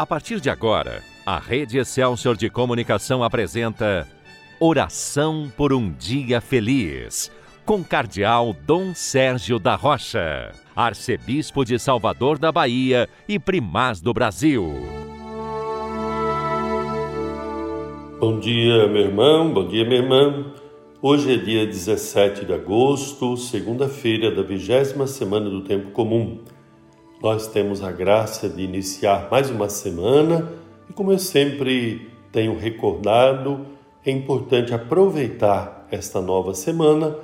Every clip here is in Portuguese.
A partir de agora, a Rede Excelsior de Comunicação apresenta Oração por um Dia Feliz, com Cardeal Dom Sérgio da Rocha, Arcebispo de Salvador da Bahia e Primaz do Brasil. Bom dia, meu irmão, bom dia, minha irmã. Hoje é dia 17 de agosto, segunda-feira da vigésima semana do Tempo Comum nós temos a graça de iniciar mais uma semana e, como eu sempre tenho recordado, é importante aproveitar esta nova semana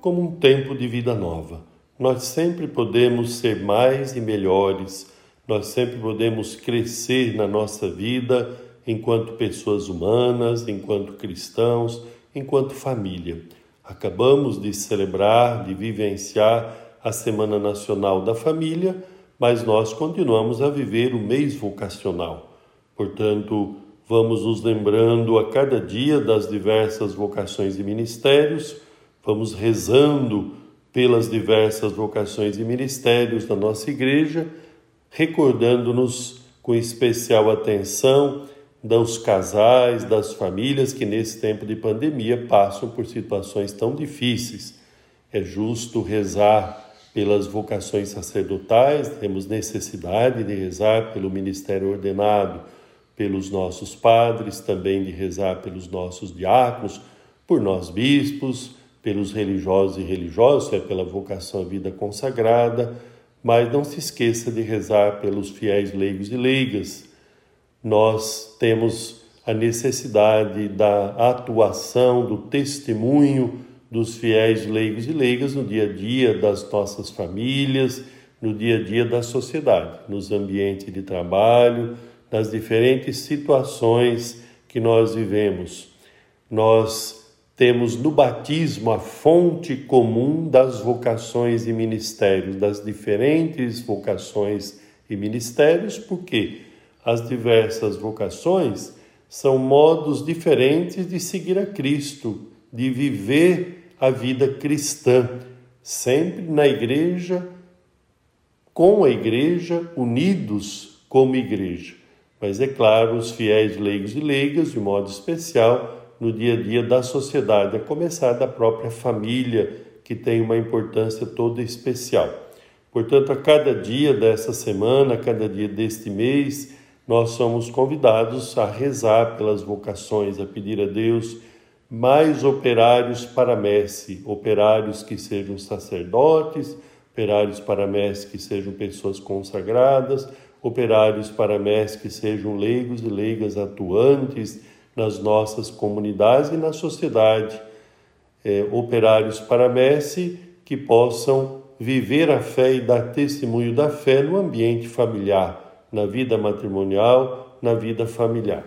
como um tempo de vida nova. Nós sempre podemos ser mais e melhores, nós sempre podemos crescer na nossa vida enquanto pessoas humanas, enquanto cristãos, enquanto família. Acabamos de celebrar, de vivenciar a Semana Nacional da Família mas nós continuamos a viver o mês vocacional. Portanto, vamos nos lembrando a cada dia das diversas vocações e ministérios, vamos rezando pelas diversas vocações e ministérios da nossa igreja, recordando-nos com especial atenção dos casais, das famílias que nesse tempo de pandemia passam por situações tão difíceis. É justo rezar pelas vocações sacerdotais, temos necessidade de rezar pelo ministério ordenado, pelos nossos padres, também de rezar pelos nossos diáconos, por nós bispos, pelos religiosos e religiosas, é pela vocação à vida consagrada, mas não se esqueça de rezar pelos fiéis leigos e leigas. Nós temos a necessidade da atuação, do testemunho dos fiéis leigos e leigas no dia a dia das nossas famílias, no dia a dia da sociedade, nos ambientes de trabalho, nas diferentes situações que nós vivemos. Nós temos no batismo a fonte comum das vocações e ministérios, das diferentes vocações e ministérios, porque as diversas vocações são modos diferentes de seguir a Cristo, de viver a vida cristã, sempre na igreja, com a igreja, unidos como igreja. Mas é claro, os fiéis leigos e leigas, de modo especial, no dia a dia da sociedade, a começar da própria família, que tem uma importância toda especial. Portanto, a cada dia dessa semana, a cada dia deste mês, nós somos convidados a rezar pelas vocações, a pedir a Deus mais operários para messe, operários que sejam sacerdotes, operários para messe que sejam pessoas consagradas, operários para messe que sejam leigos e leigas atuantes nas nossas comunidades e na sociedade, é, operários para messe que possam viver a fé e dar testemunho da fé no ambiente familiar, na vida matrimonial, na vida familiar.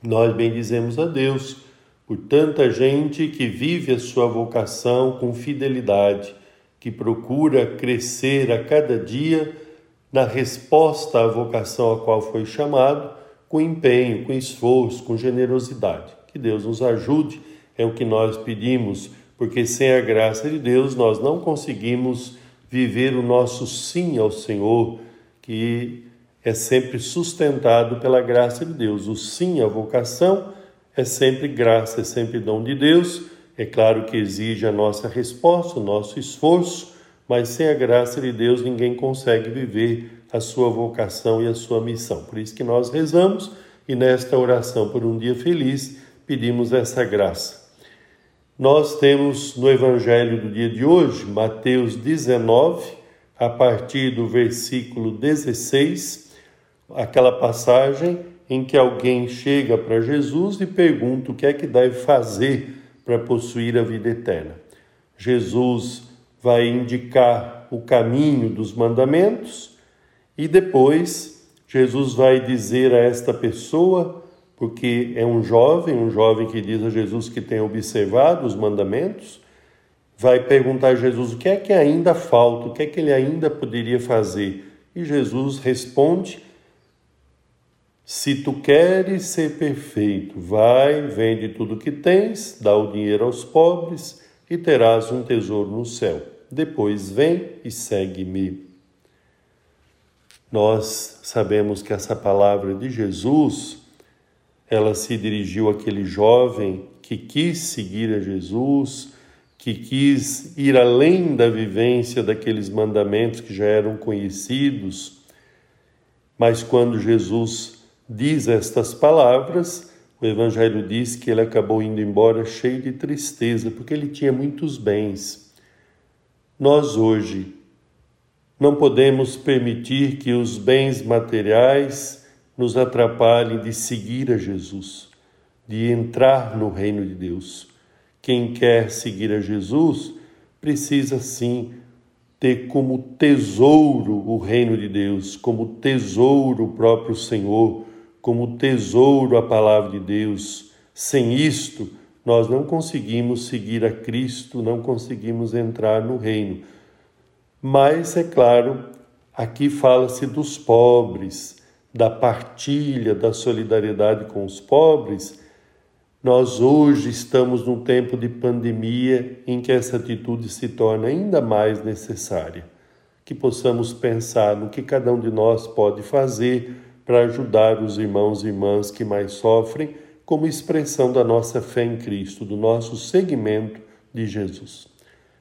Nós bendizemos a Deus por tanta gente que vive a sua vocação com fidelidade, que procura crescer a cada dia na resposta à vocação a qual foi chamado, com empenho, com esforço, com generosidade. Que Deus nos ajude, é o que nós pedimos, porque sem a graça de Deus nós não conseguimos viver o nosso sim ao Senhor, que é sempre sustentado pela graça de Deus. O sim à vocação é sempre graça, é sempre dom de Deus. É claro que exige a nossa resposta, o nosso esforço, mas sem a graça de Deus ninguém consegue viver a sua vocação e a sua missão. Por isso que nós rezamos e nesta oração por um dia feliz pedimos essa graça. Nós temos no Evangelho do dia de hoje, Mateus 19, a partir do versículo 16, aquela passagem em que alguém chega para Jesus e pergunta o que é que deve fazer para possuir a vida eterna. Jesus vai indicar o caminho dos mandamentos e depois Jesus vai dizer a esta pessoa, porque é um jovem, um jovem que diz a Jesus que tem observado os mandamentos, vai perguntar a Jesus o que é que ainda falta, o que é que ele ainda poderia fazer. E Jesus responde se tu queres ser perfeito, vai, vende tudo que tens, dá o dinheiro aos pobres e terás um tesouro no céu. Depois vem e segue-me. Nós sabemos que essa palavra de Jesus, ela se dirigiu àquele jovem que quis seguir a Jesus, que quis ir além da vivência daqueles mandamentos que já eram conhecidos. Mas quando Jesus diz estas palavras, o Evangelho diz que ele acabou indo embora cheio de tristeza, porque ele tinha muitos bens. Nós hoje não podemos permitir que os bens materiais nos atrapalhem de seguir a Jesus, de entrar no reino de Deus. Quem quer seguir a Jesus precisa sim ter como tesouro o reino de Deus, como tesouro o próprio Senhor, como tesouro a palavra de Deus. Sem isto, nós não conseguimos seguir a Cristo, não conseguimos entrar no reino. Mas, é claro, aqui fala-se dos pobres, da partilha, da solidariedade com os pobres. Nós hoje estamos num tempo de pandemia em que essa atitude se torna ainda mais necessária. Que possamos pensar no que cada um de nós pode fazer para ajudar os irmãos e irmãs que mais sofrem, como expressão da nossa fé em Cristo, do nosso seguimento de Jesus.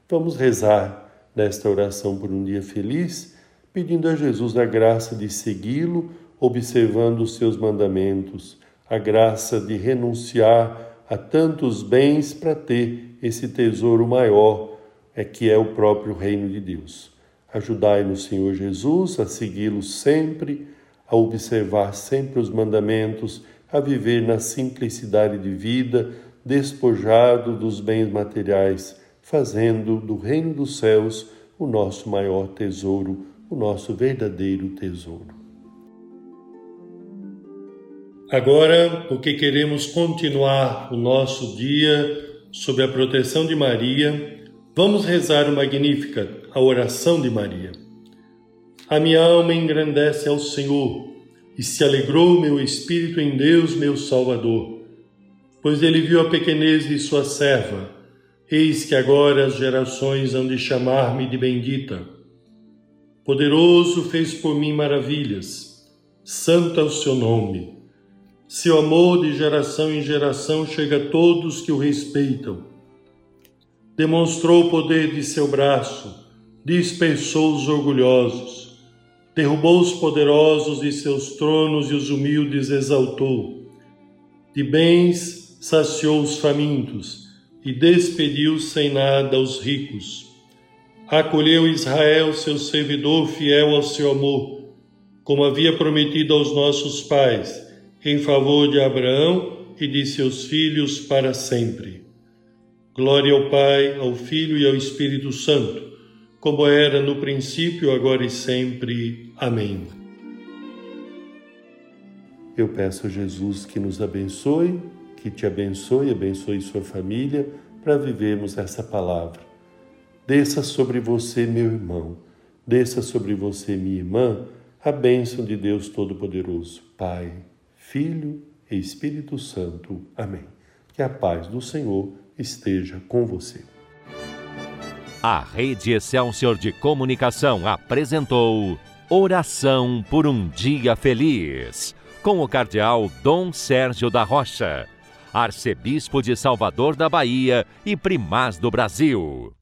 Vamos rezar nesta oração por um dia feliz, pedindo a Jesus a graça de segui-lo, observando os seus mandamentos, a graça de renunciar a tantos bens para ter esse tesouro maior, é que é o próprio reino de Deus. Ajudai-nos, Senhor Jesus, a segui-lo sempre, a observar sempre os mandamentos, a viver na simplicidade de vida, despojado dos bens materiais fazendo do reino dos céus o nosso maior tesouro, o nosso verdadeiro tesouro. Agora, porque queremos continuar o nosso dia sob a proteção de Maria, vamos rezar o Magnífica, a oração de Maria. A minha alma engrandece ao Senhor e se alegrou meu espírito em Deus, meu Salvador, pois ele viu a pequenez de sua serva Eis que agora as gerações hão de chamar-me de bendita. Poderoso fez por mim maravilhas, santo é o seu nome. Seu amor de geração em geração chega a todos que o respeitam. Demonstrou o poder de seu braço, dispersou os orgulhosos, derrubou os poderosos de seus tronos e os humildes exaltou. De bens saciou os famintos e despediu sem nada os ricos. Acolheu Israel, seu servidor fiel ao seu amor, como havia prometido aos nossos pais, em favor de Abraão e de seus filhos para sempre. Glória ao Pai, ao Filho e ao Espírito Santo, como era no princípio, agora e sempre. Amém. Eu peço a Jesus que nos abençoe que te abençoe, abençoe sua família, para vivermos essa palavra. Desça sobre você, meu irmão, desça sobre você, minha irmã, a bênção de Deus Todo-Poderoso, Pai, Filho e Espírito Santo. Amém. Que a paz do Senhor esteja com você. A Rede Excelsior de Comunicação apresentou Oração por um Dia Feliz, com o Cardeal Dom Sérgio da Rocha arcebispo de Salvador da Bahia e primaz do Brasil.